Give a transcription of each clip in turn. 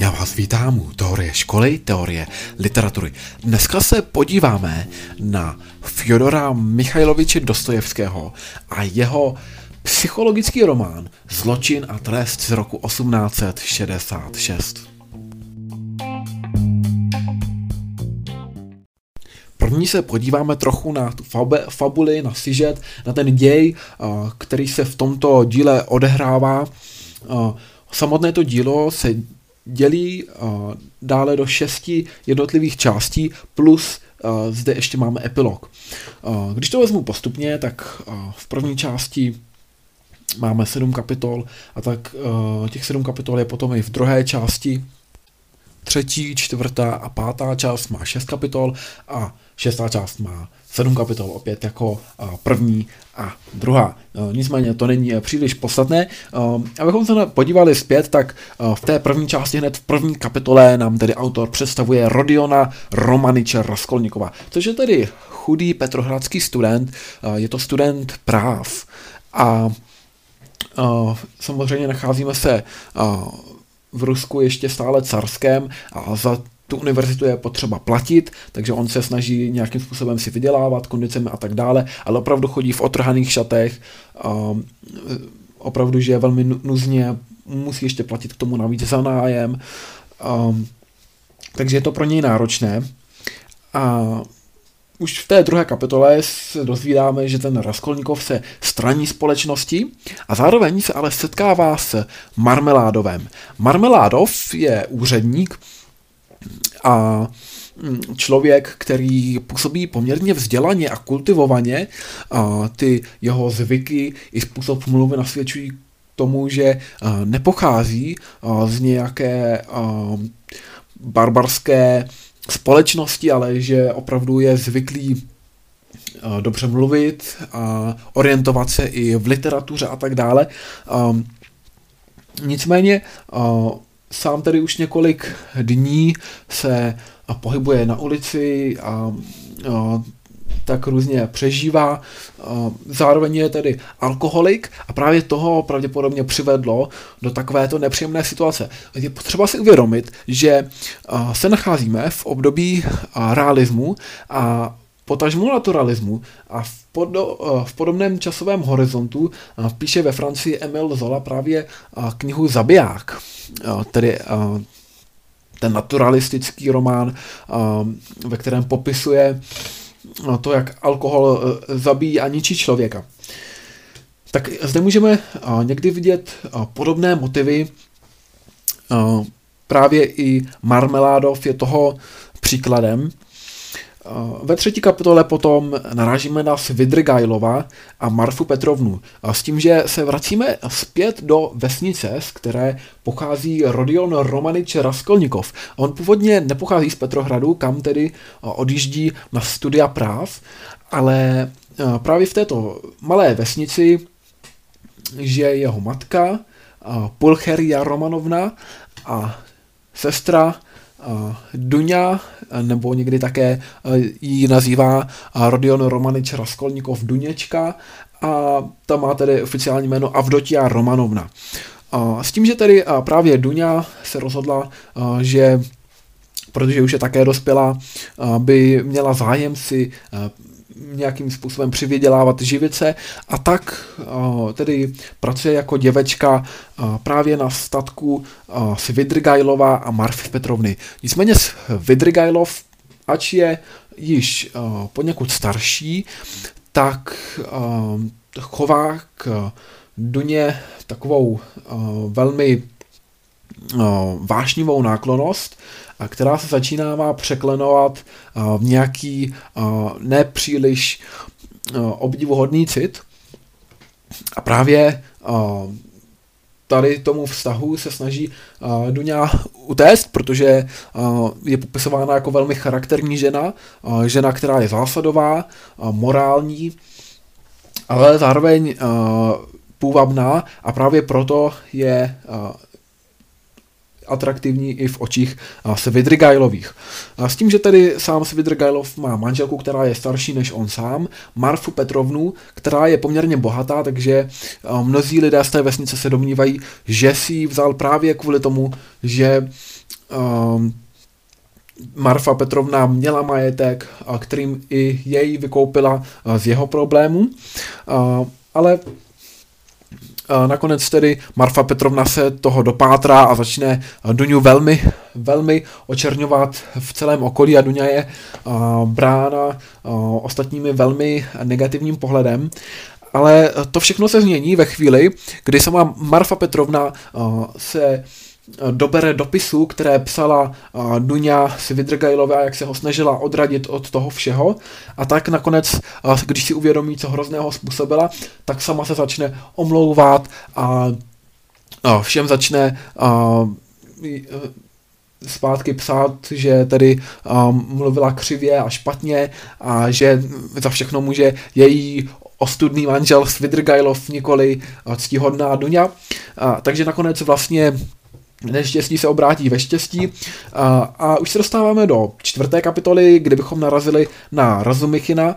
Já vás vítám u teorie školy, teorie literatury. Dneska se podíváme na Fyodora Michajloviče Dostojevského a jeho psychologický román Zločin a trest z roku 1866. První se podíváme trochu na tu fabe, fabuli, na sižet, na ten děj, který se v tomto díle odehrává. Samotné to dílo se dělí dále do šesti jednotlivých částí, plus zde ještě máme epilog. Když to vezmu postupně, tak v první části máme sedm kapitol a tak těch sedm kapitol je potom i v druhé části. Třetí, čtvrtá a pátá část má šest kapitol a šestá část má sedm kapitol, opět jako první a druhá. Nicméně to není e, příliš podstatné. Abychom se podívali zpět, tak v té první části hned v první kapitole nám tedy autor představuje Rodiona Romaniče Raskolnikova, což je tedy chudý petrohradský student, je to student práv a samozřejmě nacházíme se v Rusku ještě stále carském a za tu univerzitu je potřeba platit, takže on se snaží nějakým způsobem si vydělávat kondicemi a tak dále, ale opravdu chodí v otrhaných šatech, um, opravdu žije velmi nuzně, musí ještě platit k tomu navíc za nájem, um, takže je to pro něj náročné. A už v té druhé kapitole se dozvídáme, že ten Raskolnikov se straní společnosti a zároveň se ale setkává s Marmeládovem. Marmeládov je úředník, a mm, člověk, který působí poměrně vzdělaně a kultivovaně, a ty jeho zvyky i způsob mluvy nasvědčují tomu, že nepochází z nějaké barbarské společnosti, ale že opravdu je zvyklý dobře mluvit a orientovat se i v literatuře a tak dále. Nicméně sám tedy už několik dní se pohybuje na ulici a, a tak různě přežívá. Zároveň je tedy alkoholik a právě toho pravděpodobně přivedlo do takovéto nepříjemné situace. Je potřeba si uvědomit, že se nacházíme v období realismu a potažmu naturalismu a v, podo, v podobném časovém horizontu píše ve Francii Emil Zola právě knihu Zabiják, tedy ten naturalistický román, ve kterém popisuje to, jak alkohol e, zabíjí a ničí člověka. Tak zde můžeme někdy vidět podobné motivy. Právě i Marmeládov je toho příkladem. Ve třetí kapitole potom narážíme na Svidrgajlova a Marfu Petrovnu s tím, že se vracíme zpět do vesnice, z které pochází Rodion Romanič Raskolnikov. On původně nepochází z Petrohradu, kam tedy odjíždí na studia práv, ale právě v této malé vesnici žije jeho matka, Pulcheria Romanovna a sestra Duňa, nebo někdy také ji nazývá Rodion Romanič Raskolnikov Duněčka a ta má tedy oficiální jméno Avdotia Romanovna. S tím, že tedy právě Duňa se rozhodla, že protože už je také dospělá, by měla zájem si nějakým způsobem přivydělávat živice a tak tedy pracuje jako děvečka právě na statku Svidrgajlova a Marfy Petrovny. Nicméně Svidrgajlov, ač je již poněkud starší, tak chová k Duně takovou velmi vášnivou náklonost, a která se začínává překlenovat v nějaký nepříliš obdivuhodný cit. A právě tady tomu vztahu se snaží uh, Duňa utéct, protože je popisována jako velmi charakterní žena, žena, která je zásadová, morální, ale zároveň uh, půvabná a právě proto je atraktivní i v očích Svidrigailových. S tím, že tedy sám Svidrigailov má manželku, která je starší než on sám, Marfu Petrovnu, která je poměrně bohatá, takže mnozí lidé z té vesnice se domnívají, že si ji vzal právě kvůli tomu, že um, Marfa Petrovna měla majetek, kterým i jej vykoupila z jeho problémů, ale nakonec tedy Marfa Petrovna se toho dopátrá a začne Duňu velmi, velmi očerňovat v celém okolí a Duňa je brána ostatními velmi negativním pohledem. Ale to všechno se změní ve chvíli, kdy sama Marfa Petrovna se dobere dopisu, které psala Duňa Svidrgajlová, jak se ho snažila odradit od toho všeho a tak nakonec, když si uvědomí, co hrozného způsobila, tak sama se začne omlouvat a všem začne zpátky psát, že tedy mluvila křivě a špatně a že za všechno může její ostudný manžel Svidrgajlov, nikoli ctihodná Duňa. A, takže nakonec vlastně neštěstí se obrátí ve štěstí. A, a už se dostáváme do čtvrté kapitoly, kde bychom narazili na Razumichina,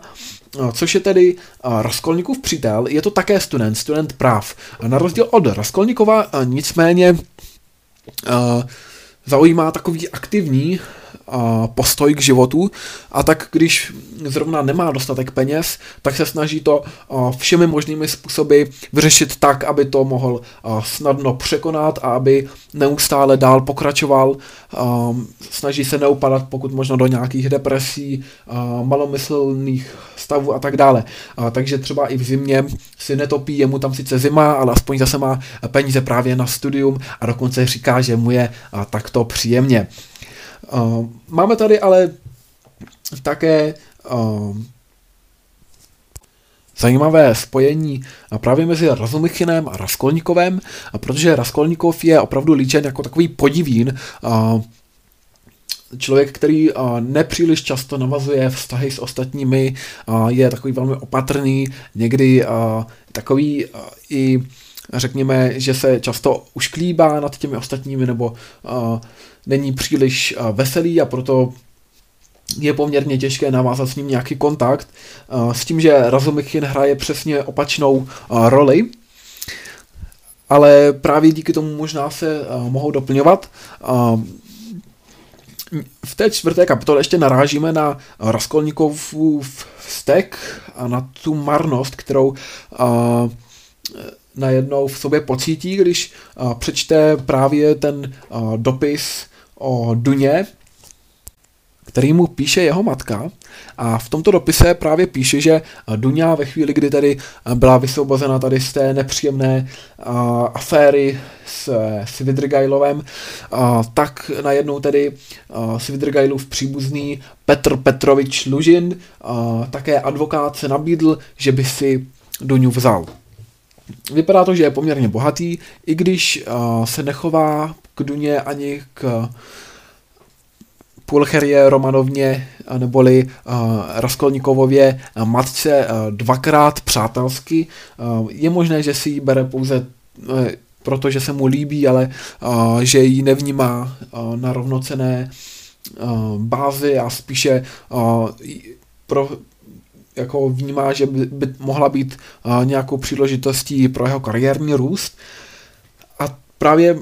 což je tedy Raskolnikův přítel, je to také student, student práv. Na rozdíl od Raskolnikova nicméně zaujímá takový aktivní postoj k životu a tak když zrovna nemá dostatek peněz, tak se snaží to všemi možnými způsoby vyřešit tak, aby to mohl snadno překonat a aby neustále dál pokračoval. Snaží se neupadat pokud možno do nějakých depresí, malomyslných stavů a tak dále. Takže třeba i v zimě si netopí, je mu tam sice zima, ale aspoň zase má peníze právě na studium a dokonce říká, že mu je takto příjemně. Máme tady ale také zajímavé spojení právě mezi Razumichinem a Raskolnikovem, protože Raskolnikov je opravdu líčen jako takový podivín, člověk, který nepříliš často navazuje vztahy s ostatními, je takový velmi opatrný, někdy takový i řekněme, že se často ušklíbá nad těmi ostatními nebo není příliš eh, veselý a proto je poměrně těžké navázat s ním nějaký kontakt, eh, s tím, že Razumichin hraje přesně opačnou eh, roli, ale právě díky tomu možná se mohou doplňovat. V té čtvrté kapitole ještě narážíme na Raskolnikovův vztek a na tu marnost, kterou najednou v sobě pocítí, když přečte právě ten dopis o Duně, který mu píše jeho matka a v tomto dopise právě píše, že Duňa ve chvíli, kdy tady byla vysvobozena tady z té nepříjemné uh, aféry s Svidrgajlovem, uh, tak najednou tedy uh, příbuzný Petr Petrovič Lužin, uh, také advokát, se nabídl, že by si Duňu vzal. Vypadá to, že je poměrně bohatý, i když uh, se nechová k Duně ani k Pulcherie Romanovně neboli uh, Raskolnikovově matce uh, dvakrát přátelsky. Uh, je možné, že si ji bere pouze protože se mu líbí, ale že ji nevnímá na rovnocené bázi a spíše pro, jako vnímá, že by, by mohla být nějakou příležitostí pro jeho kariérní růst. A právě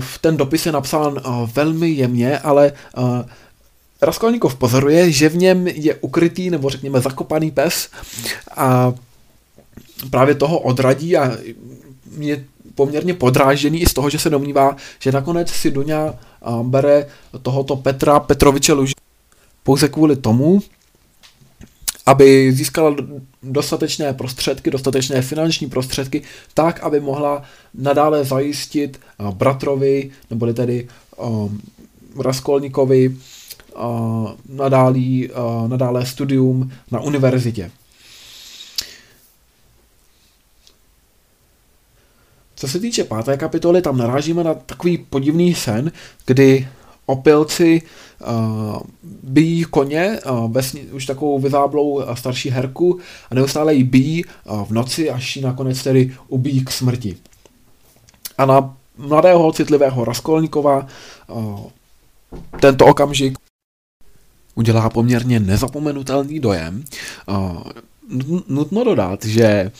v ten dopis je napsán uh, velmi jemně, ale uh, Raskolníkov pozoruje, že v něm je ukrytý nebo řekněme zakopaný pes a právě toho odradí a je poměrně podrážděný i z toho, že se domnívá, že nakonec si Duňa bere tohoto Petra Petroviče Luži pouze kvůli tomu, aby získala dostatečné prostředky, dostatečné finanční prostředky, tak, aby mohla nadále zajistit bratrovi, nebo tedy um, Raskolníkovi, uh, nadálí, uh, nadálé studium na univerzitě. Co se týče páté kapitoly, tam narážíme na takový podivný sen, kdy opilci uh, bijí koně, uh, vesni, už takovou vyzáblou uh, starší herku a neustále ji bijí uh, v noci, až ji nakonec tedy ubijí k smrti. A na mladého citlivého Raskolníkova tento okamžik udělá poměrně nezapomenutelný dojem. Nutno dodat, že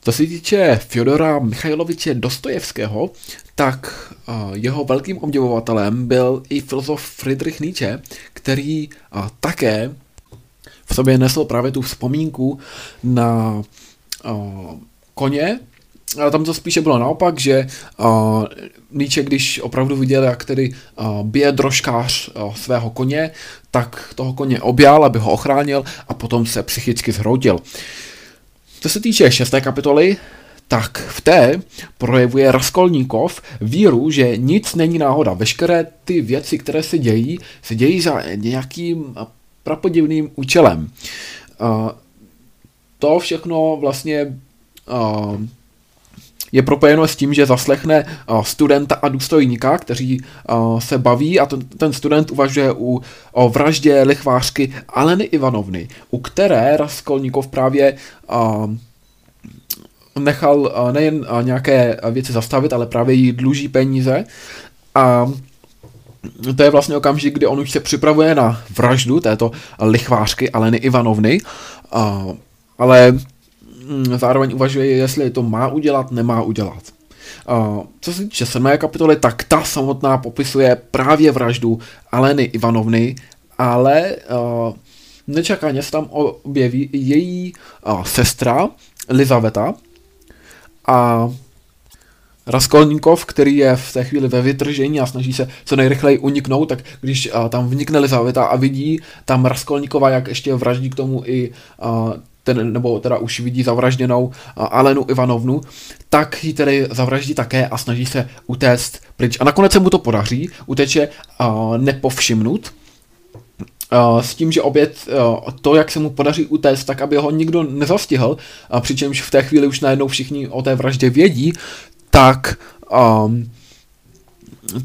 co se týče Fyodora Michajloviče Dostojevského, tak jeho velkým obdivovatelem byl i filozof Friedrich Nietzsche, který také v sobě nesl právě tu vzpomínku na koně, ale tam to spíše bylo naopak, že uh, Nietzsche, když opravdu viděl, jak tedy uh, bije drožkář uh, svého koně, tak toho koně objal, aby ho ochránil a potom se psychicky zhroutil. Co se týče šesté kapitoly, tak v té projevuje Raskolníkov víru, že nic není náhoda. Veškeré ty věci, které se dějí, se dějí za nějakým prapodivným účelem. Uh, to všechno vlastně uh, je propojeno s tím, že zaslechne studenta a důstojníka, kteří se baví a ten, student uvažuje u, o vraždě lichvářky Aleny Ivanovny, u které Raskolníkov právě nechal nejen nějaké věci zastavit, ale právě jí dluží peníze. A to je vlastně okamžik, kdy on už se připravuje na vraždu této lichvářky Aleny Ivanovny, ale zároveň uvažuje, jestli to má udělat, nemá udělat. Co se týče sedmé kapitoly, tak ta samotná popisuje právě vraždu Aleny Ivanovny, ale nečekaně se tam objeví její sestra Lizaveta a Raskolníkov, který je v té chvíli ve vytržení a snaží se co nejrychleji uniknout, tak když uh, tam vnikne Lizaveta a vidí tam Raskolníkova, jak ještě vraždí k tomu i uh, ten, nebo teda už vidí zavražděnou Alenu Ivanovnu, tak ji tedy zavraždí také a snaží se utéct pryč. A nakonec se mu to podaří, uteče uh, nepovšimnut, s tím, že obět uh, to, jak se mu podaří utéct, tak aby ho nikdo nezastihl, uh, přičemž v té chvíli už najednou všichni o té vraždě vědí, tak um,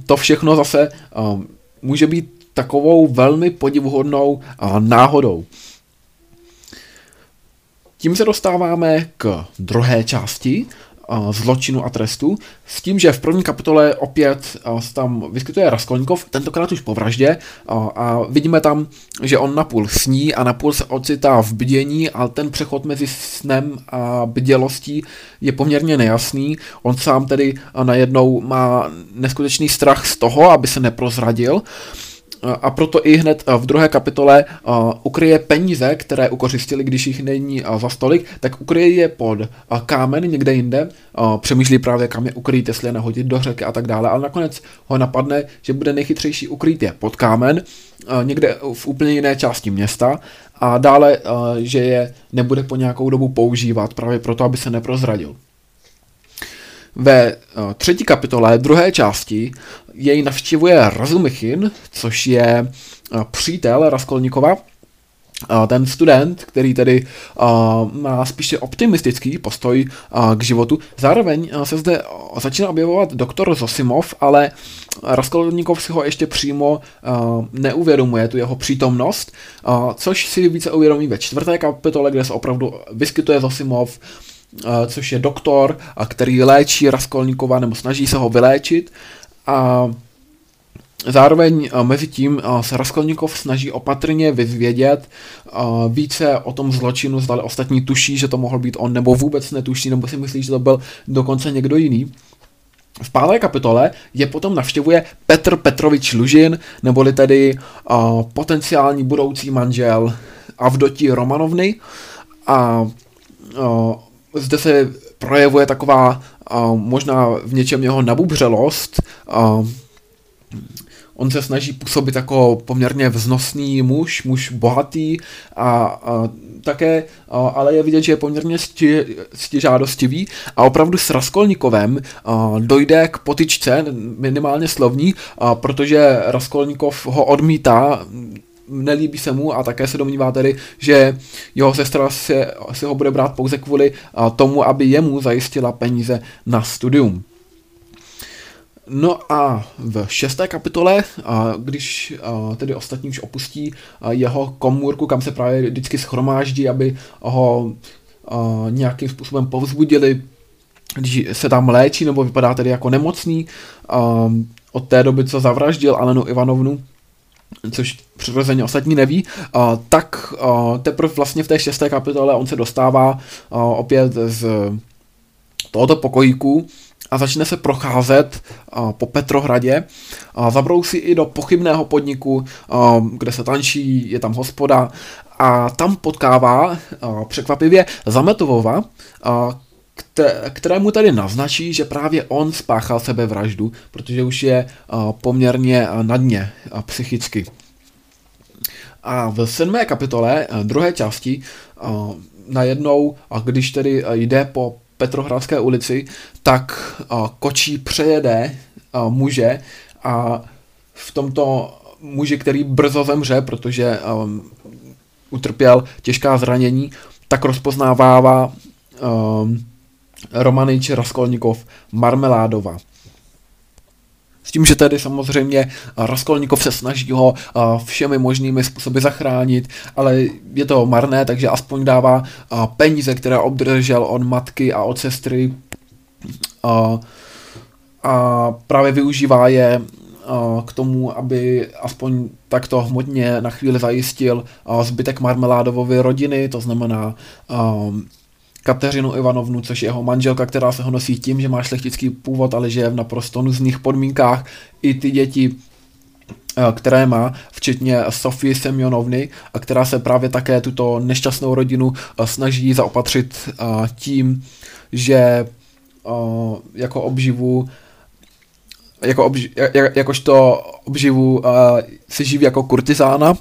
to všechno zase um, může být takovou velmi podivuhodnou uh, náhodou. Tím se dostáváme k druhé části zločinu a trestu, s tím, že v první kapitole opět tam vyskytuje Raskolníkov, tentokrát už po vraždě a vidíme tam, že on napůl sní a napůl se ocitá v bdění, ale ten přechod mezi snem a bdělostí je poměrně nejasný. On sám tedy najednou má neskutečný strach z toho, aby se neprozradil a proto i hned v druhé kapitole ukryje peníze, které ukořistili, když jich není za stolik, tak ukryje je pod kámen někde jinde, přemýšlí právě kam je ukrýt, jestli je nahodit do řeky a tak dále, ale nakonec ho napadne, že bude nejchytřejší ukrýt je pod kámen, někde v úplně jiné části města a dále, že je nebude po nějakou dobu používat právě proto, aby se neprozradil. Ve třetí kapitole druhé části jej navštěvuje Razumichin, což je eh, přítel Raskolníkova, ten student, který tedy má spíše optimistický postoj k životu. Zároveň se zde začíná objevovat doktor Zosimov, ale Raskolníkov si ho ještě přímo neuvědomuje, tu jeho přítomnost, což si více uvědomí ve čtvrté kapitole, kde se opravdu vyskytuje Zosimov, což je doktor, který léčí Raskolníkova nebo snaží se ho vyléčit. A Zároveň mezi tím se Raskolníkov snaží opatrně vyzvědět více o tom zločinu, zdali ostatní tuší, že to mohl být on, nebo vůbec netuší, nebo si myslí, že to byl dokonce někdo jiný. V páté kapitole je potom navštěvuje Petr Petrovič Lužin, neboli tedy potenciální budoucí manžel Avdotí Romanovny a zde se projevuje taková možná v něčem jeho nabubřelost. On se snaží působit jako poměrně vznosný muž, muž bohatý a, a také, a, ale je vidět, že je poměrně sti, stižádostivý a opravdu s Raskolnikovem a, dojde k potičce, minimálně slovní, a, protože Raskolnikov ho odmítá nelíbí se mu a také se domnívá tedy, že jeho sestra si, si ho bude brát pouze kvůli tomu, aby jemu zajistila peníze na studium. No a v šesté kapitole, když tedy ostatní už opustí jeho komůrku, kam se právě vždycky schromáždí, aby ho nějakým způsobem povzbudili když se tam léčí nebo vypadá tedy jako nemocný od té doby, co zavraždil Alenu Ivanovnu, což přirozeně ostatní neví, tak teprve vlastně v té šesté kapitole on se dostává opět z tohoto pokojíku a začne se procházet po Petrohradě. Uh, zabrousí i do pochybného podniku, kde se tančí, je tam hospoda a tam potkává překvapivě Zametovova, kterému tady naznačí, že právě on spáchal sebevraždu, protože už je poměrně na dně psychicky. A v sedmé kapitole, druhé části, najednou, když tedy jde po Petrohradské ulici, tak kočí přejede muže a v tomto muži, který brzo zemře, protože utrpěl těžká zranění, tak rozpoznává Romanič, Raskolnikov, Marmeládova. S tím, že tedy samozřejmě Raskolnikov se snaží ho všemi možnými způsoby zachránit, ale je to marné, takže aspoň dává peníze, které obdržel od matky a od sestry a, a právě využívá je k tomu, aby aspoň takto hmotně na chvíli zajistil zbytek Marmeládovovy rodiny, to znamená Kateřinu Ivanovnu, což je jeho manželka, která se ho nosí tím, že má šlechtický původ, ale žije v naprosto nuzných podmínkách. I ty děti, eh, které má, včetně Sofie Semjonovny, a která se právě také tuto nešťastnou rodinu eh, snaží zaopatřit eh, tím, že jako obživu jako jak, jakožto obživu se živí jako kurtizána,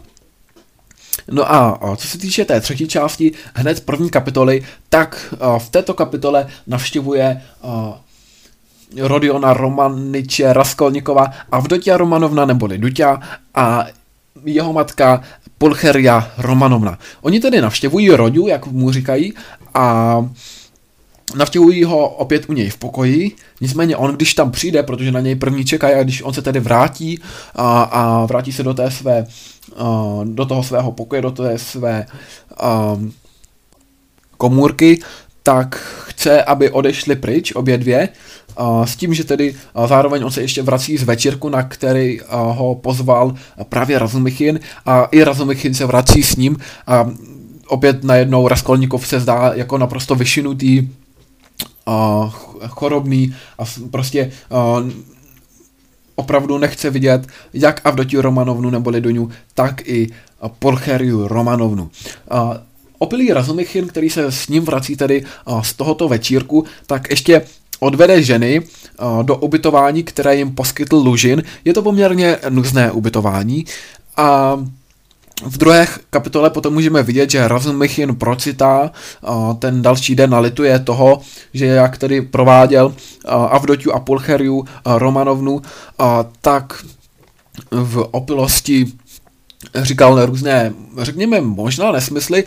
No a co se týče té třetí části, hned první kapitoly, tak v této kapitole navštěvuje Rodiona Romaniče Raskolnikova Avdotia Romanovna neboli Duťa a jeho matka Pulcheria Romanovna. Oni tedy navštěvují Rodiu, jak mu říkají, a navštěvují ho opět u něj v pokoji, nicméně on, když tam přijde, protože na něj první čekají, a když on se tedy vrátí a, a vrátí se do té své, a, do toho svého pokoje, do té své a, komůrky, tak chce, aby odešli pryč obě dvě, a, s tím, že tedy a zároveň on se ještě vrací z večírku, na který a, ho pozval právě Razumichin a i Razumichin se vrací s ním a opět najednou Raskolnikov se zdá jako naprosto vyšinutý uh, chorobný a prostě uh, opravdu nechce vidět jak Avdotiu Romanovnu nebo Lidoňu, tak i Porcheriu Romanovnu. Uh, opilý Razumichin, který se s ním vrací tedy uh, z tohoto večírku, tak ještě odvede ženy uh, do ubytování, které jim poskytl Lužin. Je to poměrně nuzné ubytování a v druhé kapitole potom můžeme vidět, že Razumichin procitá ten další den nalituje toho, že jak tedy prováděl Avdotiu a Pulcheriu Romanovnu, tak v opilosti říkal různé, řekněme, možná nesmysly.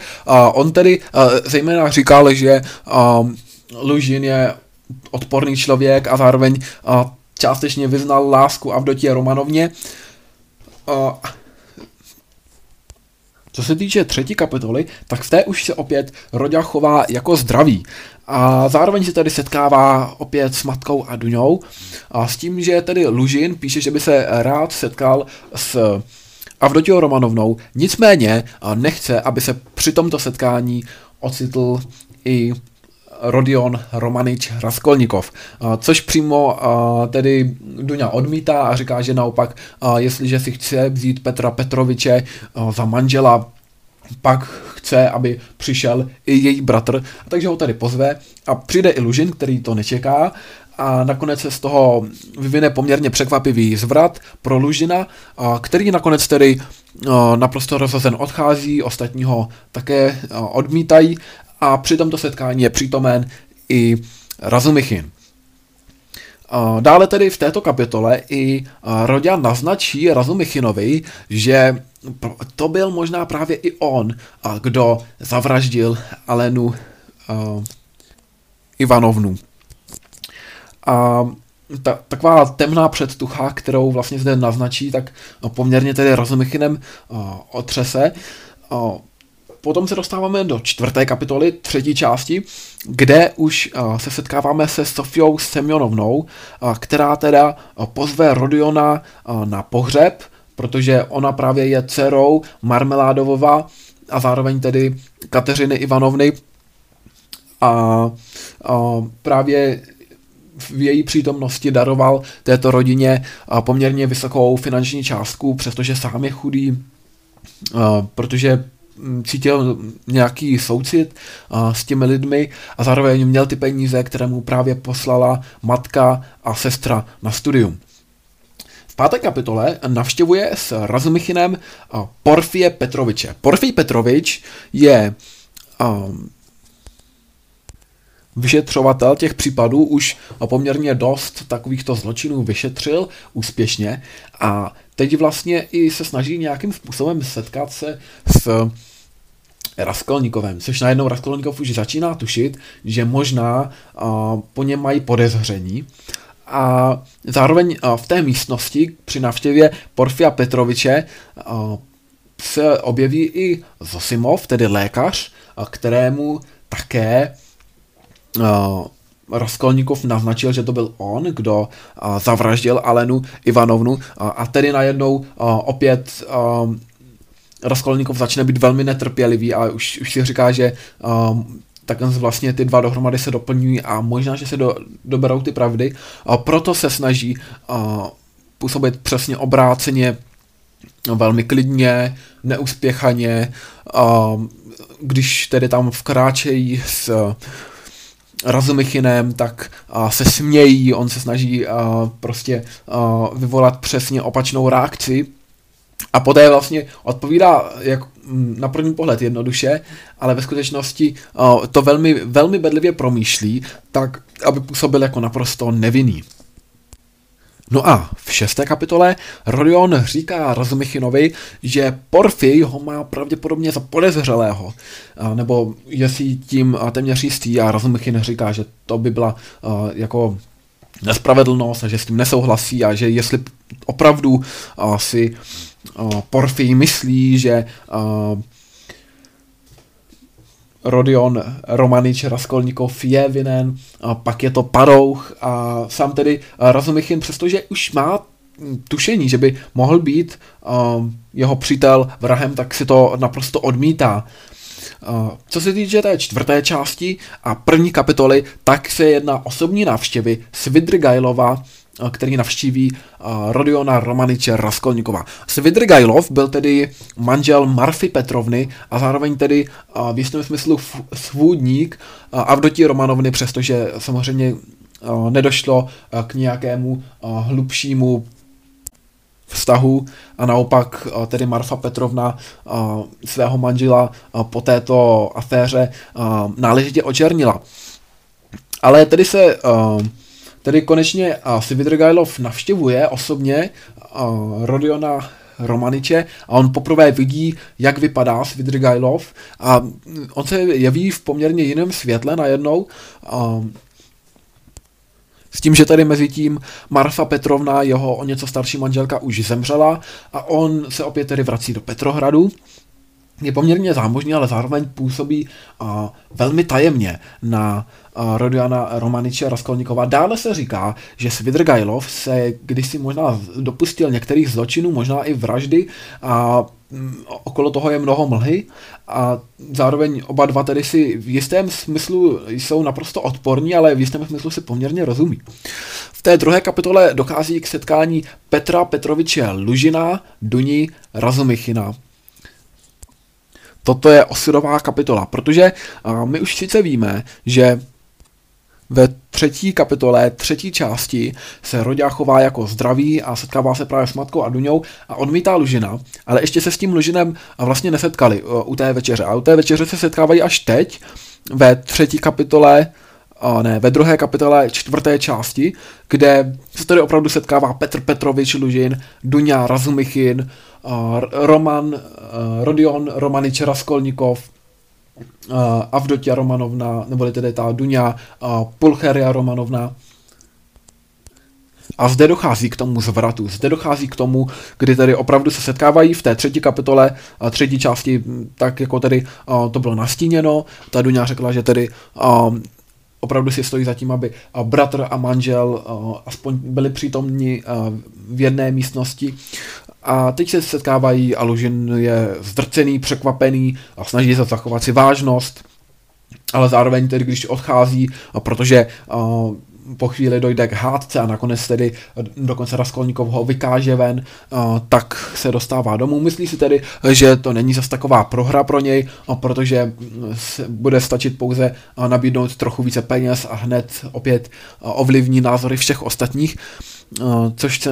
On tedy zejména říkal, že Lužin je odporný člověk a zároveň částečně vyznal lásku Avdotě Romanovně. Co se týče třetí kapitoly, tak v té už se opět Roďa chová jako zdravý. A zároveň se tady setkává opět s matkou a Duňou. A s tím, že tedy Lužin píše, že by se rád setkal s Avdotiou Romanovnou, nicméně nechce, aby se při tomto setkání ocitl i Rodion Romanič Raskolnikov, což přímo tedy Duňa odmítá a říká, že naopak, jestliže si chce vzít Petra Petroviče za manžela, pak chce, aby přišel i její bratr, takže ho tady pozve a přijde i Lužin, který to nečeká. A nakonec se z toho vyvine poměrně překvapivý zvrat pro Lužina, který nakonec tedy naprosto rozhozen odchází, ostatní ho také odmítají a při tomto setkání je přítomen i Razumichin. Dále tedy v této kapitole i Rodia naznačí Razumichinovi, že to byl možná právě i on, kdo zavraždil Alenu Ivanovnu. A ta, taková temná předtucha, kterou vlastně zde naznačí, tak poměrně tedy Razumichinem otřese. Potom se dostáváme do čtvrté kapitoly, třetí části, kde už se setkáváme se Sofiou Semyonovnou, která teda pozve Rodiona na pohřeb, protože ona právě je dcerou Marmeládovova a zároveň tedy Kateřiny Ivanovny. A, a právě v její přítomnosti daroval této rodině poměrně vysokou finanční částku, přestože sám je chudý, protože cítil nějaký soucit s těmi lidmi a zároveň měl ty peníze, které mu právě poslala matka a sestra na studium. V páté kapitole navštěvuje s Razumichinem Porfie Petroviče. Porfij Petrovič je vyšetřovatel těch případů už poměrně dost takovýchto zločinů vyšetřil úspěšně a teď vlastně i se snaží nějakým způsobem setkat se s Raskolnikovem, což najednou Raskolnikov už začíná tušit, že možná uh, po něm mají podezření. A zároveň uh, v té místnosti při návštěvě Porfia Petroviče uh, se objeví i Zosimov, tedy lékař, uh, kterému také uh, Raskolnikov naznačil, že to byl on, kdo uh, zavraždil Alenu Ivanovnu uh, a tedy najednou uh, opět uh, Raskolnikov začne být velmi netrpělivý a už, už si říká, že uh, tak vlastně ty dva dohromady se doplňují a možná, že se do, doberou ty pravdy. A proto se snaží uh, působit přesně obráceně, velmi klidně, neuspěchaně, uh, když tedy tam vkráčejí s uh, Razumichinem, tak uh, se smějí, on se snaží uh, prostě uh, vyvolat přesně opačnou reakci a poté vlastně odpovídá jak mm, na první pohled jednoduše, ale ve skutečnosti to velmi, velmi bedlivě promýšlí, tak aby působil jako naprosto nevinný. No a v šesté kapitole Rodion říká Razumichinovi, že Porfy ho má pravděpodobně za podezřelého, nebo je si tím téměř jistý a Razumichin říká, že to by byla jako nespravedlnost a že s tím nesouhlasí a že jestli opravdu si Porfy myslí, že Rodion Romanič Raskolnikov je vinen, a pak je to Parouch a sám tedy Razumichin, přestože už má tušení, že by mohl být uh, jeho přítel vrahem, tak si to naprosto odmítá. Uh, co se týče té čtvrté části a první kapitoly, tak se jedná osobní návštěvy Svidrigajlova který navštíví Rodiona Romaniče Raskolnikova. Svidrigajlov byl tedy manžel Marfy Petrovny a zároveň tedy v jistém smyslu svůdník Avdotí Romanovny, přestože samozřejmě nedošlo k nějakému hlubšímu vztahu a naopak tedy Marfa Petrovna svého manžela po této aféře náležitě očernila. Ale tedy se Tedy konečně uh, Svidrigajlov navštěvuje osobně Rodiona Romaniče a on poprvé vidí, jak vypadá Svidrigajlov a on se jeví v poměrně jiném světle najednou. Uh, s tím, že tady mezi tím Marfa Petrovna, jeho o něco starší manželka, už zemřela a on se opět tedy vrací do Petrohradu. Je poměrně zámožný, ale zároveň působí uh, velmi tajemně na Rodiana Romaniče Raskolnikova. Dále se říká, že Svidrgajlov se kdysi možná dopustil některých zločinů, možná i vraždy a okolo toho je mnoho mlhy a zároveň oba dva tedy si v jistém smyslu jsou naprosto odporní, ale v jistém smyslu si poměrně rozumí. V té druhé kapitole dochází k setkání Petra Petroviče Lužina, Duni Razumichina. Toto je osudová kapitola, protože my už sice víme, že ve třetí kapitole, třetí části se Roďa chová jako zdravý a setkává se právě s matkou a Duňou a odmítá Lužina, ale ještě se s tím Lužinem vlastně nesetkali u té večeře. A u té večeře se setkávají až teď, ve třetí kapitole, ne, ve druhé kapitole čtvrté části, kde se tady opravdu setkává Petr Petrovič Lužin, Duňa Razumichin, Roman, Rodion Romanič Raskolnikov, Avdotia Romanovna, nebo tedy ta Duňa Pulcheria Romanovna. A zde dochází k tomu zvratu, zde dochází k tomu, kdy tedy opravdu se setkávají v té třetí kapitole, třetí části, tak jako tedy to bylo nastíněno. Ta Duňa řekla, že tedy opravdu si stojí za tím, aby bratr a manžel aspoň byli přítomni v jedné místnosti. A teď se setkávají a Lužin je zdrcený, překvapený a snaží se zachovat si vážnost ale zároveň tedy, když odchází, protože po chvíli dojde k hádce a nakonec tedy dokonce Raskolníkov ho vykáže ven, tak se dostává domů. Myslí si tedy, že to není zas taková prohra pro něj, protože bude stačit pouze nabídnout trochu více peněz a hned opět ovlivní názory všech ostatních, což se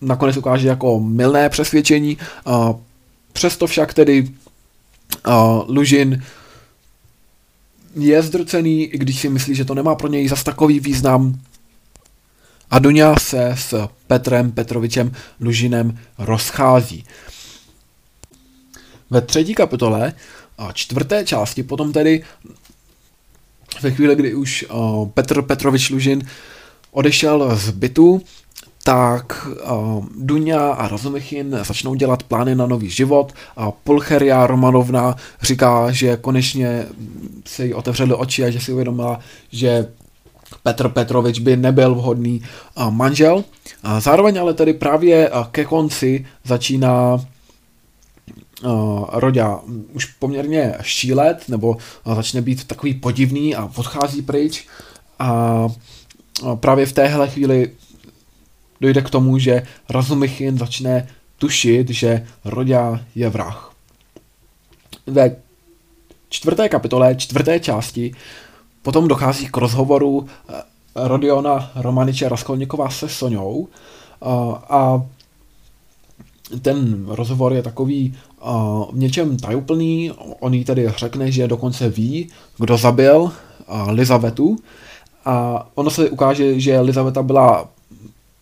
nakonec ukáže jako milné přesvědčení. Přesto však tedy Lužin je zdrcený, i když si myslí, že to nemá pro něj zas takový význam. A Duňa se s Petrem Petrovičem Lužinem rozchází. Ve třetí kapitole a čtvrté části potom tedy ve chvíli, kdy už Petr Petrovič Lužin odešel z bytu, tak uh, Duňa a Rozumichin začnou dělat plány na nový život a Pulcheria Romanovna říká, že konečně se jí otevřely oči a že si uvědomila, že Petr Petrovič by nebyl vhodný uh, manžel. A zároveň ale tedy právě uh, ke konci začíná uh, Roďa už poměrně šílet, nebo uh, začne být takový podivný a odchází pryč. A právě v téhle chvíli dojde k tomu, že Razumichin začne tušit, že Rodia je vrah. Ve čtvrté kapitole, čtvrté části, potom dochází k rozhovoru eh, Rodiona Romaniče Raskolnikova se Soňou a, eh, a ten rozhovor je takový eh, v něčem tajuplný. On jí tedy řekne, že dokonce ví, kdo zabil Lizavetu. A ono se ukáže, že Lizaveta byla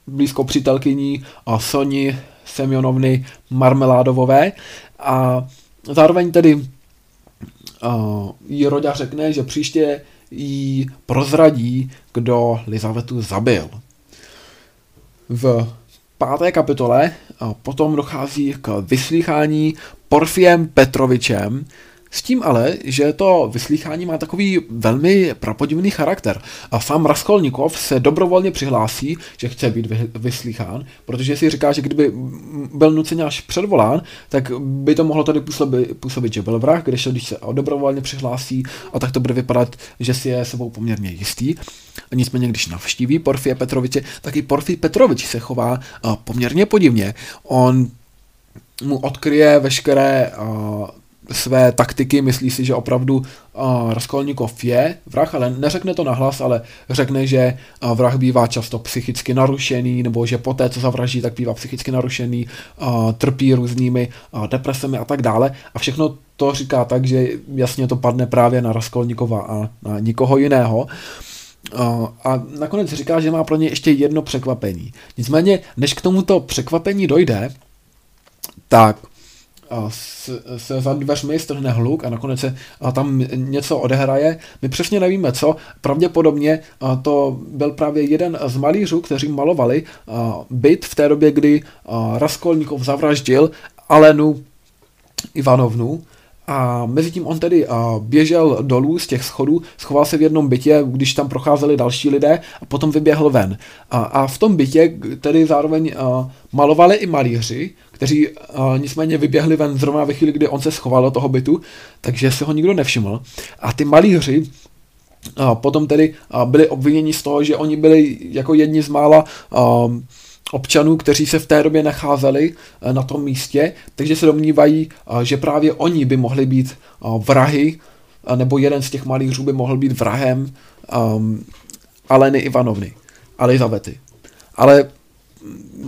blízko přítelkyní a Soni Semionovny Marmeládovové a zároveň tedy uh, jí Roďa řekne, že příště jí prozradí, kdo Lizavetu zabil. V páté kapitole potom dochází k vyslýchání Porfiem Petrovičem, s tím ale, že to vyslýchání má takový velmi prapodivný charakter. A sám Raskolnikov se dobrovolně přihlásí, že chce být vyslýchán, protože si říká, že kdyby byl nuceně až předvolán, tak by to mohlo tady působit, působit že byl vrah, když, když se dobrovolně přihlásí, a tak to bude vypadat, že si je sebou poměrně jistý. Nicméně, když navštíví Porfie Petroviče, tak i Porfí Petrovič se chová poměrně podivně. On mu odkryje veškeré uh, své taktiky, myslí si, že opravdu uh, Raskolnikov je vrah, ale neřekne to nahlas, ale řekne, že uh, vrah bývá často psychicky narušený, nebo že poté, co zavraží, tak bývá psychicky narušený, uh, trpí různými uh, depresemi a tak dále. A všechno to říká tak, že jasně to padne právě na Raskolnikova a na nikoho jiného. A nakonec říká, že má pro ně ještě jedno překvapení. Nicméně, než k tomuto překvapení dojde, tak se za dveřmi strhne hluk a nakonec se a tam něco odehraje. My přesně nevíme co. Pravděpodobně to byl právě jeden z malířů, kteří malovali byt v té době, kdy Raskolníkov zavraždil Alenu Ivanovnu, a mezi tím on tedy běžel dolů z těch schodů, schoval se v jednom bytě, když tam procházeli další lidé a potom vyběhl ven. A, a v tom bytě tedy zároveň malovali i malíři, kteří uh, nicméně vyběhli ven zrovna ve chvíli, kdy on se schoval do toho bytu, takže se ho nikdo nevšiml. A ty malíři uh, potom tedy uh, byli obviněni z toho, že oni byli jako jedni z mála uh, občanů, kteří se v té době nacházeli na tom místě, takže se domnívají, že právě oni by mohli být vrahy, nebo jeden z těch malířů by mohl být vrahem um, Aleny Ivanovny, Elizavety. Ale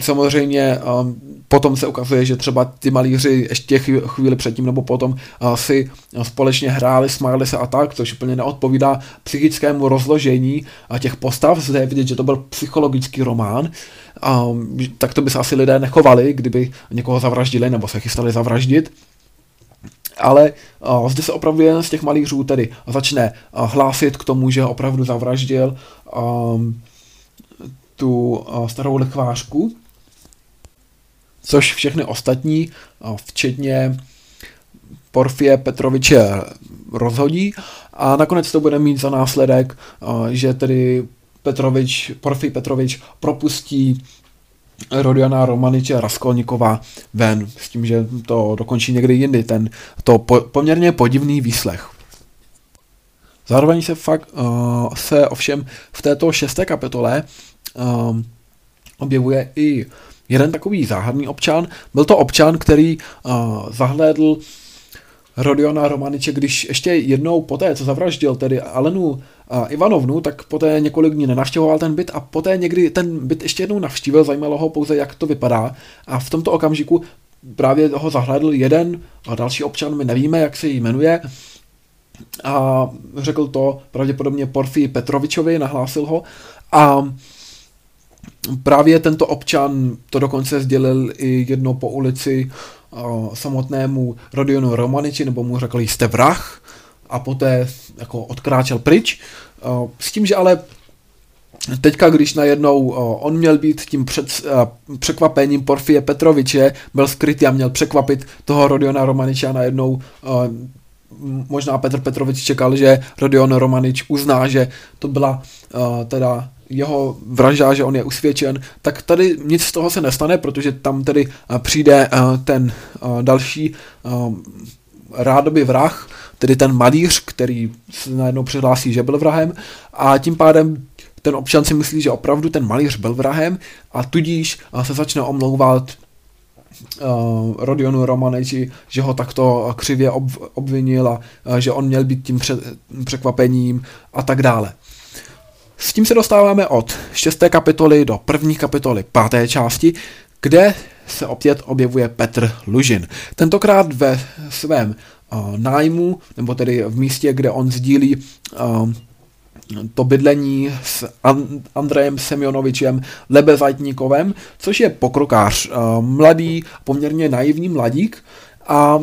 samozřejmě um, potom se ukazuje, že třeba ty malíři ještě chvíli předtím nebo potom uh, si společně hráli, smáli se a tak, což úplně neodpovídá psychickému rozložení těch postav. Zde je vidět, že to byl psychologický román. Tak to by se asi lidé nechovali, kdyby někoho zavraždili nebo se chystali zavraždit. Ale uh, zde se opravdu jeden z těch malířů tedy začne uh, hlásit k tomu, že opravdu zavraždil um, tu starou lichvářku, což všechny ostatní, včetně Porfie Petroviče rozhodí a nakonec to bude mít za následek, že tedy Petrovič, Porfij Petrovič propustí Rodiana Romaniče Raskolnikova ven, s tím, že to dokončí někdy jindy, ten to po, poměrně podivný výslech. Zároveň se fakt, uh, se ovšem v této šesté kapitole uh, objevuje i jeden takový záhadný občan. Byl to občan, který uh, zahlédl Rodiona Romaniče, když ještě jednou poté, co zavraždil tedy Alenu a Ivanovnu, tak poté několik dní nenavštěvoval ten byt a poté někdy ten byt ještě jednou navštívil, zajímalo ho pouze, jak to vypadá. A v tomto okamžiku právě ho zahlédl jeden a další občan, my nevíme, jak se jmenuje, a řekl to pravděpodobně Porfi Petrovičovi, nahlásil ho. A právě tento občan to dokonce sdělil i jedno po ulici samotnému Rodionu Romaniči, nebo mu řekl, jste vrah, a poté jako odkráčel pryč. S tím, že ale Teďka, když najednou on měl být tím před, překvapením Porfie Petroviče, byl skrytý a měl překvapit toho Rodiona Romaniče a najednou možná Petr Petrovič čekal, že Rodion Romanič uzná, že to byla teda jeho vražda, že on je usvědčen, tak tady nic z toho se nestane, protože tam tedy přijde ten další rádoby vrah, tedy ten malíř, který se najednou přihlásí, že byl vrahem a tím pádem ten občan si myslí, že opravdu ten malíř byl vrahem a tudíž se začne omlouvat uh, Rodionu Romanejči, že ho takto křivě ob, obvinil a uh, že on měl být tím pře, překvapením a tak dále. S tím se dostáváme od šesté kapitoly do první kapitoly páté části, kde se opět objevuje Petr Lužin. Tentokrát ve svém uh, nájmu, nebo tedy v místě, kde on sdílí uh, to bydlení s Andrejem Semjonovičem Lebezajtníkovem, což je pokrokář, mladý, poměrně naivní mladík a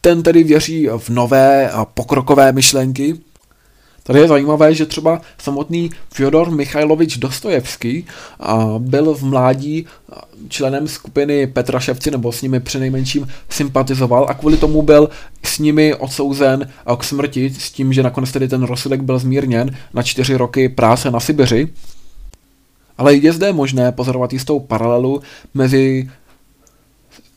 ten tedy věří v nové pokrokové myšlenky, Tady je zajímavé, že třeba samotný Fyodor Michajlovič Dostojevský byl v mládí členem skupiny Petra Ševci, nebo s nimi přenejmenším sympatizoval a kvůli tomu byl s nimi odsouzen k smrti, s tím, že nakonec tedy ten rozsudek byl zmírněn na čtyři roky práce na Sibiři. Ale je zde možné pozorovat jistou paralelu mezi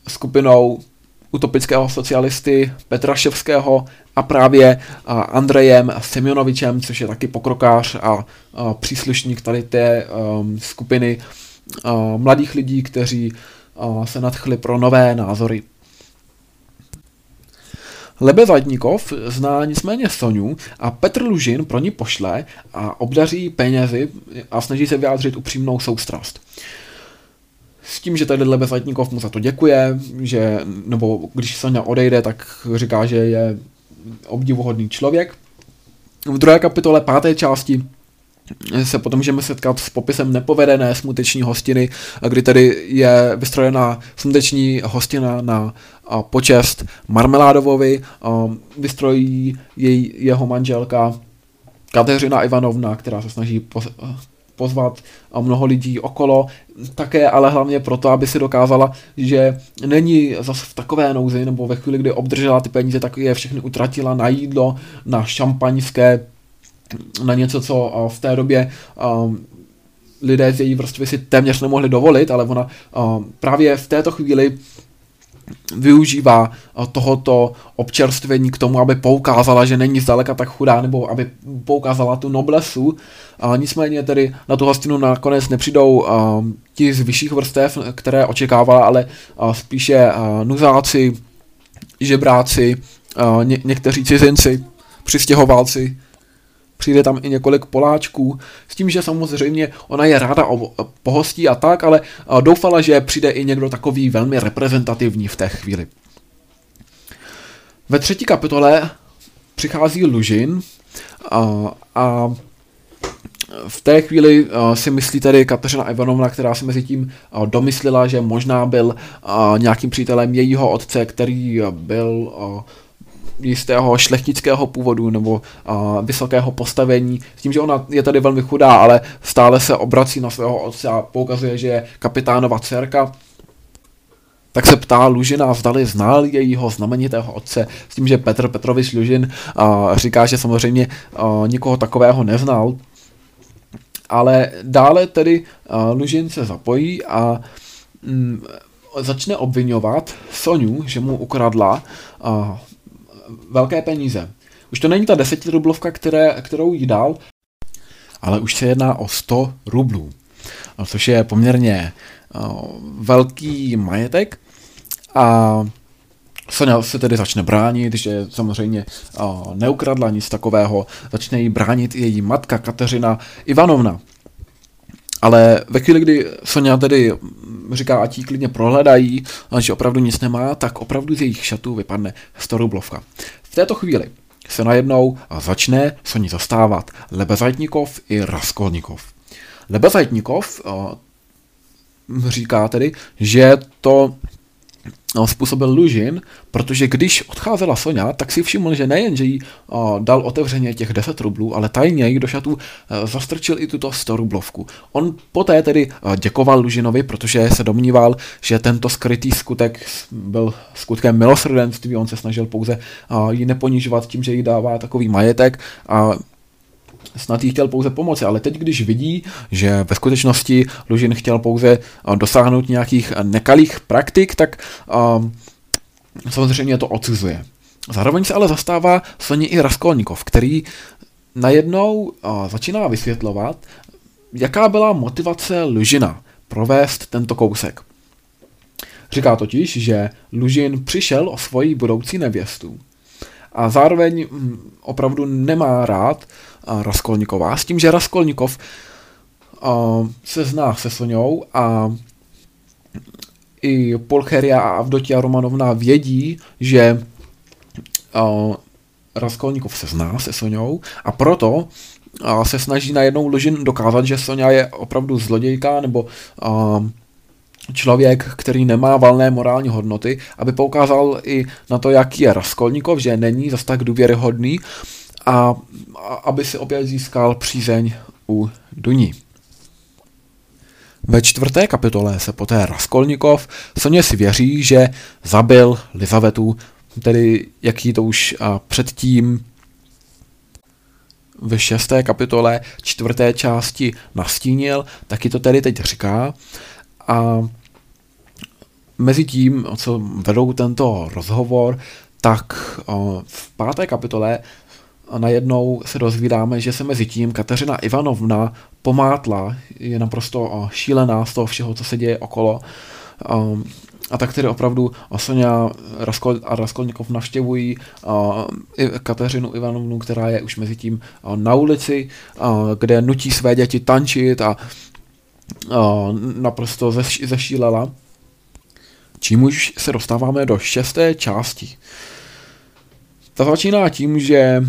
skupinou utopického socialisty Petra Ševského a právě Andrejem Semjonovičem, což je taky pokrokář a, příslušník tady té um, skupiny uh, mladých lidí, kteří se nadchli pro nové názory. Lebezadníkov zná nicméně Soniu a Petr Lužin pro ní pošle a obdaří penězi a snaží se vyjádřit upřímnou soustrast. S tím, že tady Lebezadníkov mu za to děkuje, že, nebo když Sonja odejde, tak říká, že je obdivuhodný člověk. V druhé kapitole páté části se potom můžeme setkat s popisem nepovedené smuteční hostiny, kdy tady je vystrojená smuteční hostina na počest Marmeládovovi, vystrojí jej jeho manželka Kateřina Ivanovna, která se snaží pozvat mnoho lidí okolo, také ale hlavně proto, aby si dokázala, že není zase v takové nouzi, nebo ve chvíli, kdy obdržela ty peníze, tak je všechny utratila na jídlo, na šampaňské, na něco, co v té době um, lidé z její vrstvy si téměř nemohli dovolit, ale ona um, právě v této chvíli využívá eh, tohoto občerstvení k tomu, aby poukázala, že není zdaleka tak chudá, nebo aby poukázala tu noblesu. A nicméně tedy na tu hostinu nakonec nepřijdou uh, ti z vyšších vrstev, které očekávala, ale uh, spíše uh, nuzáci, žebráci, ně- někteří cizinci, přistěhovalci, přijde tam i několik Poláčků, s tím, že samozřejmě ona je ráda o, pohostí a tak, ale doufala, že přijde i někdo takový velmi reprezentativní v té chvíli. Ve třetí kapitole přichází Lužin a, a v té chvíli si myslí tady Kateřina Ivanovna, která si mezi tím domyslila, že možná byl nějakým přítelem jejího otce, který byl jistého šlechtického původu nebo a, vysokého postavení, s tím, že ona je tady velmi chudá, ale stále se obrací na svého otce a poukazuje, že je kapitánova dcerka, tak se ptá Lužina, zdali znal jejího znamenitého otce, s tím, že Petr Petrovič Lužin a, říká, že samozřejmě a, nikoho takového neznal, ale dále tedy a, Lužin se zapojí a mm, začne obvinovat Soniu, že mu ukradla a, velké peníze. Už to není ta desetirublovka, které, kterou jí dal, ale už se jedná o 100 rublů, což je poměrně velký majetek a Sonja se tedy začne bránit, že samozřejmě neukradla nic takového, začne jí bránit i její matka Kateřina Ivanovna. Ale ve chvíli, kdy Sonja tedy říká, ať jí klidně prohledají, že opravdu nic nemá, tak opravdu z jejich šatů vypadne 100 rublovka. V této chvíli se najednou začne Soni zastávat Lebezajtnikov i Raskolnikov. Lebezajtnikov říká tedy, že to způsobil Lužin, protože když odcházela Sonja, tak si všiml, že nejen, že jí dal otevřeně těch 10 rublů, ale tajně jí do šatů e, zastrčil i tuto 100 rublovku. On poté tedy e, děkoval Lužinovi, protože se domníval, že tento skrytý skutek byl skutkem milosrdenství, on se snažil pouze ji neponižovat tím, že jí dává takový majetek a snad jí chtěl pouze pomoci, ale teď, když vidí, že ve skutečnosti Lužin chtěl pouze eh, dosáhnout nějakých eh, nekalých praktik, tak um, samozřejmě to odsuzuje. Zároveň se ale zastává Soně i Raskolnikov, který najednou uh, začíná vysvětlovat, jaká byla motivace Lužina provést tento kousek. Říká totiž, že Lužin přišel o svoji budoucí nevěstu a zároveň hm, opravdu nemá rád Raskolniková, s tím, že Raskolnikov se zná se Soňou a i Polcheria a Avdotia Romanovna vědí, že Raskolnikov se zná se Soňou a proto se snaží najednou Lužin dokázat, že Sonja je opravdu zlodějka nebo člověk, který nemá valné morální hodnoty, aby poukázal i na to, jaký je Raskolnikov, že není zas tak důvěryhodný a, a aby si opět získal přízeň u Duní. Ve čtvrté kapitole se poté Raskolnikov Soně si věří, že zabil Lizavetu, tedy jaký to už a předtím ve šesté kapitole čtvrté části nastínil, taky to tedy teď říká. A mezi tím, co vedou tento rozhovor, tak v páté kapitole najednou se dozvídáme, že se mezi tím Kateřina Ivanovna pomátla, je naprosto šílená z toho všeho, co se děje okolo. A tak tedy opravdu Sonia a Raskolnikov navštěvují Kateřinu Ivanovnu, která je už mezi tím na ulici, kde nutí své děti tančit a naprosto zešílela. Čím už se dostáváme do šesté části. Ta začíná tím, že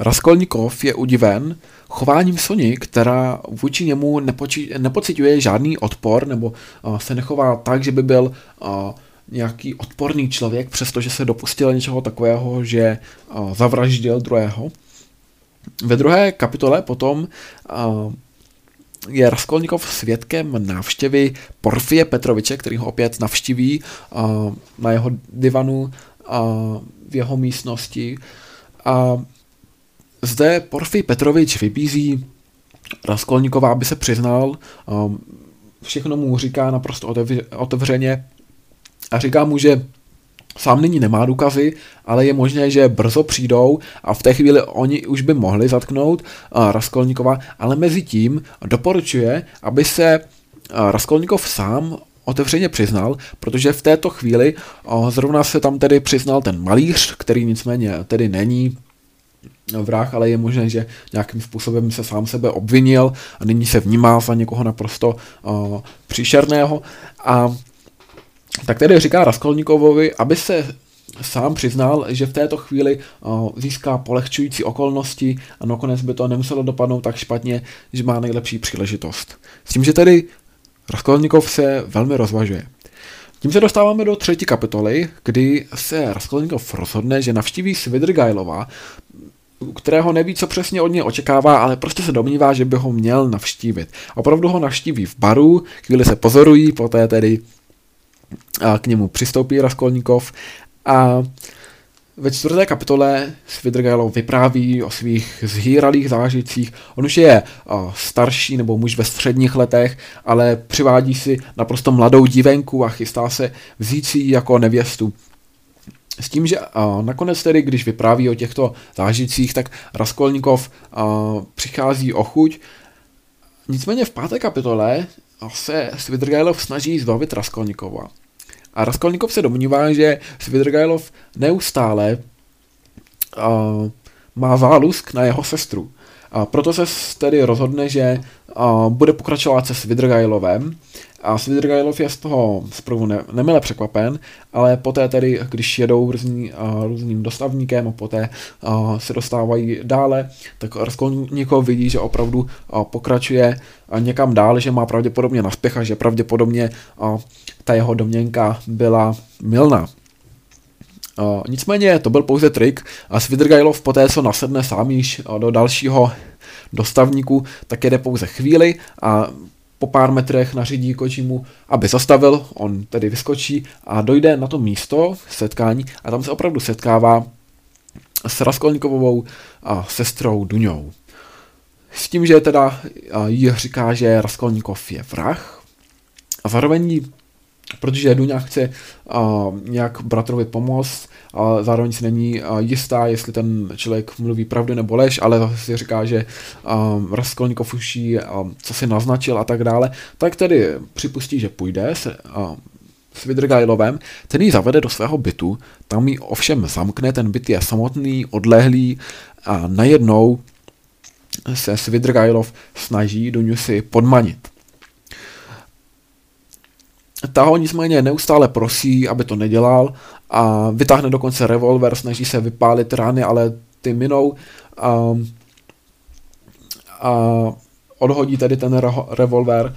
Raskolnikov je udiven chováním Sony, která vůči němu nepoči- žádný odpor nebo uh, se nechová tak, že by byl uh, nějaký odporný člověk, přestože se dopustil něčeho takového, že uh, zavraždil druhého. Ve druhé kapitole potom uh, je Raskolnikov svědkem návštěvy Porfie Petroviče, který ho opět navštíví uh, na jeho divanu uh, v jeho místnosti. A zde Porfij Petrovič vybízí Raskolníková, aby se přiznal, um, všechno mu říká naprosto otevřeně a říká mu, že sám nyní nemá důkazy, ale je možné, že brzo přijdou a v té chvíli oni už by mohli zatknout uh, Raskolníkova, ale mezi tím doporučuje, aby se uh, Raskolníkov sám otevřeně přiznal, protože v této chvíli uh, zrovna se tam tedy přiznal ten malíř, který nicméně tedy není vrah, ale je možné, že nějakým způsobem se sám sebe obvinil a nyní se vnímá za někoho naprosto příšerného. A tak tedy říká Raskolníkovovi, aby se sám přiznal, že v této chvíli uh, získá polehčující okolnosti a nakonec by to nemuselo dopadnout tak špatně, že má nejlepší příležitost. S tím, že tedy Raskolníkov se velmi rozvažuje. Tím se dostáváme do třetí kapitoly, kdy se Raskolnikov rozhodne, že navštíví Svidrgailova, kterého neví, co přesně od něj očekává, ale prostě se domnívá, že by ho měl navštívit. Opravdu ho navštíví v baru, chvíli se pozorují, poté tedy k němu přistoupí Raskolnikov a ve čtvrté kapitole Svidrgailov vypráví o svých zhýralých zážitcích. On už je starší nebo muž ve středních letech, ale přivádí si naprosto mladou divenku a chystá se vzít si ji jako nevěstu. S tím, že nakonec tedy, když vypráví o těchto zážitcích, tak Raskolnikov přichází o chuť. Nicméně v páté kapitole se Svidrgailov snaží zbavit Raskolnikova. A Raskolnikov se domnívá, že Svidrgailov neustále uh, má zálusk na jeho sestru. A proto se tedy rozhodne, že uh, bude pokračovat se Svidrgailovem a Svidrgailov je z toho zprvu ne, nemile překvapen, ale poté tedy, když jedou různý, uh, různým dostavníkem a poté uh, se dostávají dále, tak Raskolnikov vidí, že opravdu uh, pokračuje uh, někam dál, že má pravděpodobně naspěch a že pravděpodobně uh, ta jeho domněnka byla milná. Nicméně to byl pouze trik a Svidrgailov poté, co nasedne sám již do dalšího dostavníku, tak jede pouze chvíli a po pár metrech nařídí kočímu, aby zastavil, on tedy vyskočí a dojde na to místo setkání a tam se opravdu setkává s Raskolnikovou a sestrou Duňou. S tím, že teda jí říká, že Raskolnikov je vrah a zároveň jí protože Duňa chce uh, nějak bratrovi pomoct a zároveň si není uh, jistá, jestli ten člověk mluví pravdu nebo lež, ale si říká, že uh, Raskolnikov už jí, co si naznačil a tak dále, tak tedy připustí, že půjde se, uh, s Vidrgajlovem, ten ji zavede do svého bytu, tam ji ovšem zamkne, ten byt je samotný, odlehlý a najednou se Svidrgajlov snaží Duňu si podmanit. Ta ho nicméně neustále prosí, aby to nedělal a vytáhne dokonce revolver, snaží se vypálit rány, ale ty minou a, a odhodí tedy ten revolver.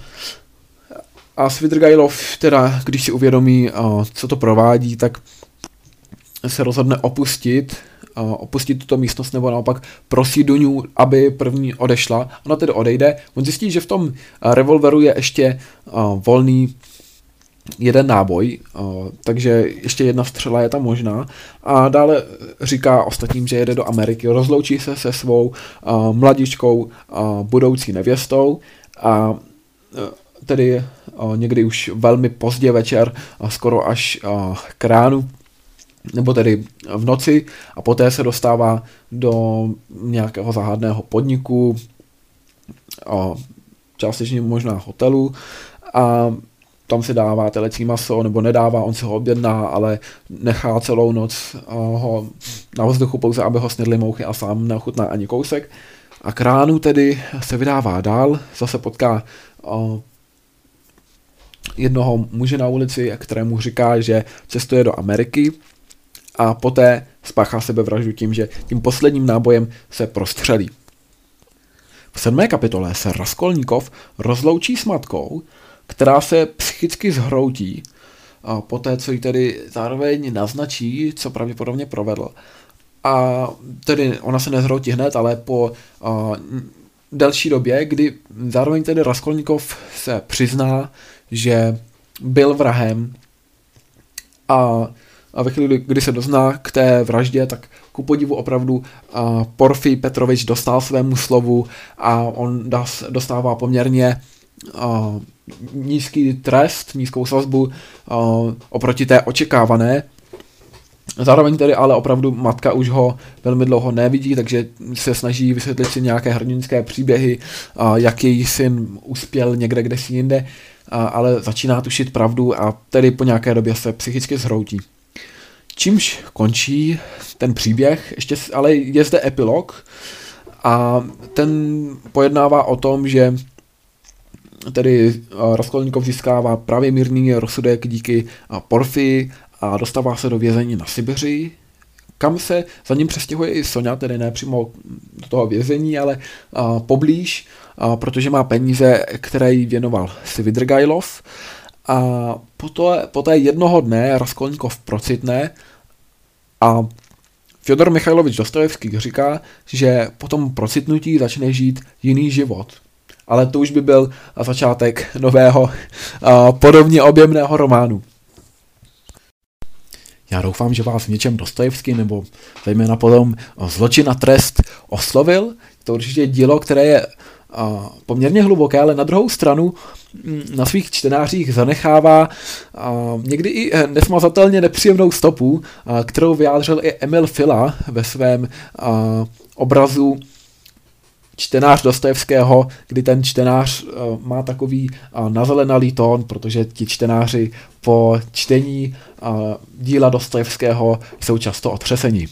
A Svidrgajlov, teda, když si uvědomí, co to provádí, tak se rozhodne opustit, opustit tuto místnost nebo naopak prosí Duňu, aby první odešla. Ona tedy odejde. On zjistí, že v tom revolveru je ještě volný jeden náboj, takže ještě jedna střela je tam možná. A dále říká ostatním, že jede do Ameriky, rozloučí se se svou mladičkou budoucí nevěstou. A e, tedy někdy už velmi pozdě večer, skoro až k ránu, nebo tedy v noci. A poté se dostává do nějakého záhadného podniku, částečně možná hotelu. A tam si dává telecí maso, nebo nedává, on si ho objedná, ale nechá celou noc ho na vzduchu pouze, aby ho snědly mouchy a sám neochutná ani kousek. A k ránu tedy se vydává dál, zase potká o, jednoho muže na ulici, kterému říká, že cestuje do Ameriky a poté spáchá sebevraždu tím, že tím posledním nábojem se prostřelí. V sedmé kapitole se Raskolníkov rozloučí s matkou, která se psychicky zhroutí a poté, co ji tedy zároveň naznačí, co pravděpodobně provedl. A tedy ona se nezhroutí hned, ale po a, delší době, kdy zároveň tedy Raskolnikov se přizná, že byl vrahem a, a ve chvíli, kdy se dozná k té vraždě, tak ku podivu opravdu a, Porfy Petrovič dostal svému slovu a on dostává poměrně nízký trest, nízkou sazbu oproti té očekávané. Zároveň tedy ale opravdu matka už ho velmi dlouho nevidí, takže se snaží vysvětlit si nějaké hrdinské příběhy, jak její syn uspěl někde, kde si jinde, ale začíná tušit pravdu a tedy po nějaké době se psychicky zhroutí. Čímž končí ten příběh, ještě ale je zde epilog a ten pojednává o tom, že tedy eh, Raskolníkov získává právě mírný rozsudek díky eh, Porfii a dostává se do vězení na Sibiři, kam se za ním přestěhuje i Sonja, tedy ne přímo do toho vězení, ale a, eh, poblíž, a, protože má peníze, které jí věnoval Svidrgajlov A poté, poté jednoho dne Raskolníkov procitne a Fyodor Michailovič Dostojevský říká, že po tom procitnutí začne žít jiný život. Ale to už by byl začátek nového podobně objemného románu. Já doufám, že vás v něčem Dostojevský nebo zejména potom Zločin a trest oslovil. To určitě dílo, které je poměrně hluboké, ale na druhou stranu mm, na svých čtenářích zanechává někdy i nesmazatelně nepříjemnou stopu, kterou vyjádřil i Emil Fila ve svém obrazu čtenář Dostojevského, kdy ten čtenář má takový nazelenalý tón, protože ti čtenáři po čtení díla Dostojevského jsou často otřesení.